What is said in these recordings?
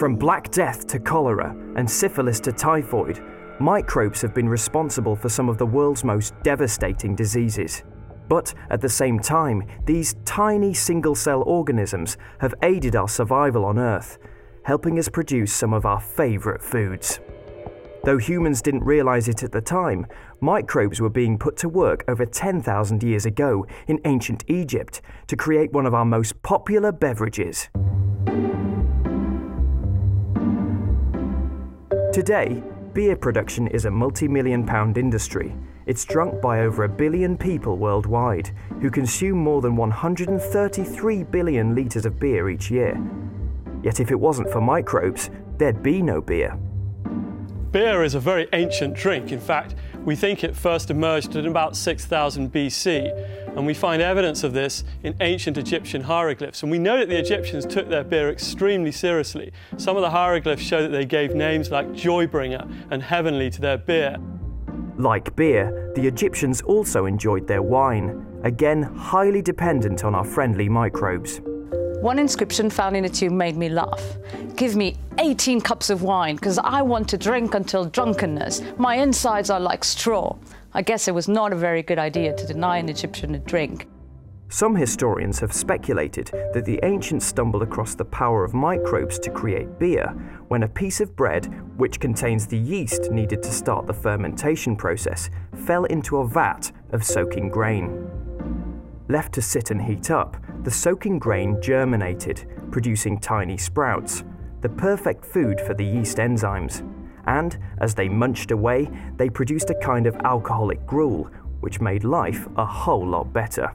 From Black Death to cholera and syphilis to typhoid, microbes have been responsible for some of the world's most devastating diseases. But at the same time, these tiny single cell organisms have aided our survival on Earth, helping us produce some of our favourite foods. Though humans didn't realize it at the time, microbes were being put to work over 10,000 years ago in ancient Egypt to create one of our most popular beverages. Today, beer production is a multi million pound industry. It's drunk by over a billion people worldwide, who consume more than 133 billion litres of beer each year. Yet if it wasn't for microbes, there'd be no beer. Beer is a very ancient drink. In fact, we think it first emerged at about 6000 BC, and we find evidence of this in ancient Egyptian hieroglyphs. And we know that the Egyptians took their beer extremely seriously. Some of the hieroglyphs show that they gave names like Joybringer and Heavenly to their beer. Like beer, the Egyptians also enjoyed their wine, again highly dependent on our friendly microbes. One inscription found in a tomb made me laugh. Give me 18 cups of wine, because I want to drink until drunkenness. My insides are like straw. I guess it was not a very good idea to deny an Egyptian a drink. Some historians have speculated that the ancients stumbled across the power of microbes to create beer when a piece of bread, which contains the yeast needed to start the fermentation process, fell into a vat of soaking grain. Left to sit and heat up, the soaking grain germinated, producing tiny sprouts, the perfect food for the yeast enzymes. And as they munched away, they produced a kind of alcoholic gruel, which made life a whole lot better.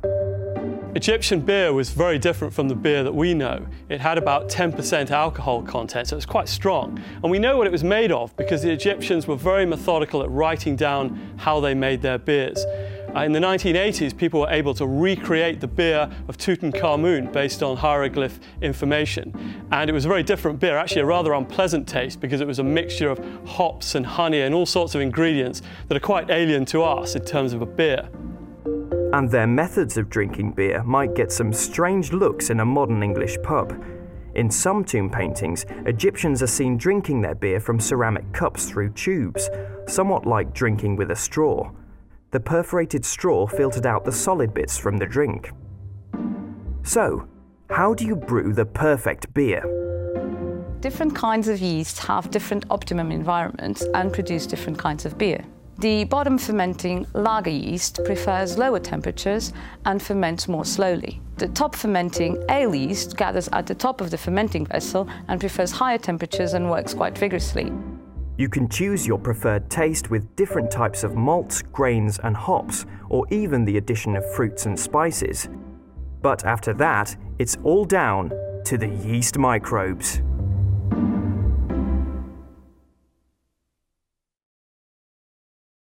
Egyptian beer was very different from the beer that we know. It had about 10% alcohol content, so it was quite strong. And we know what it was made of because the Egyptians were very methodical at writing down how they made their beers. Uh, in the 1980s, people were able to recreate the beer of Tutankhamun based on hieroglyph information. And it was a very different beer, actually a rather unpleasant taste because it was a mixture of hops and honey and all sorts of ingredients that are quite alien to us in terms of a beer. And their methods of drinking beer might get some strange looks in a modern English pub. In some tomb paintings, Egyptians are seen drinking their beer from ceramic cups through tubes, somewhat like drinking with a straw the perforated straw filtered out the solid bits from the drink. So, how do you brew the perfect beer? Different kinds of yeast have different optimum environments and produce different kinds of beer. The bottom fermenting lager yeast prefers lower temperatures and ferments more slowly. The top fermenting ale yeast gathers at the top of the fermenting vessel and prefers higher temperatures and works quite vigorously. You can choose your preferred taste with different types of malts, grains, and hops, or even the addition of fruits and spices. But after that, it's all down to the yeast microbes.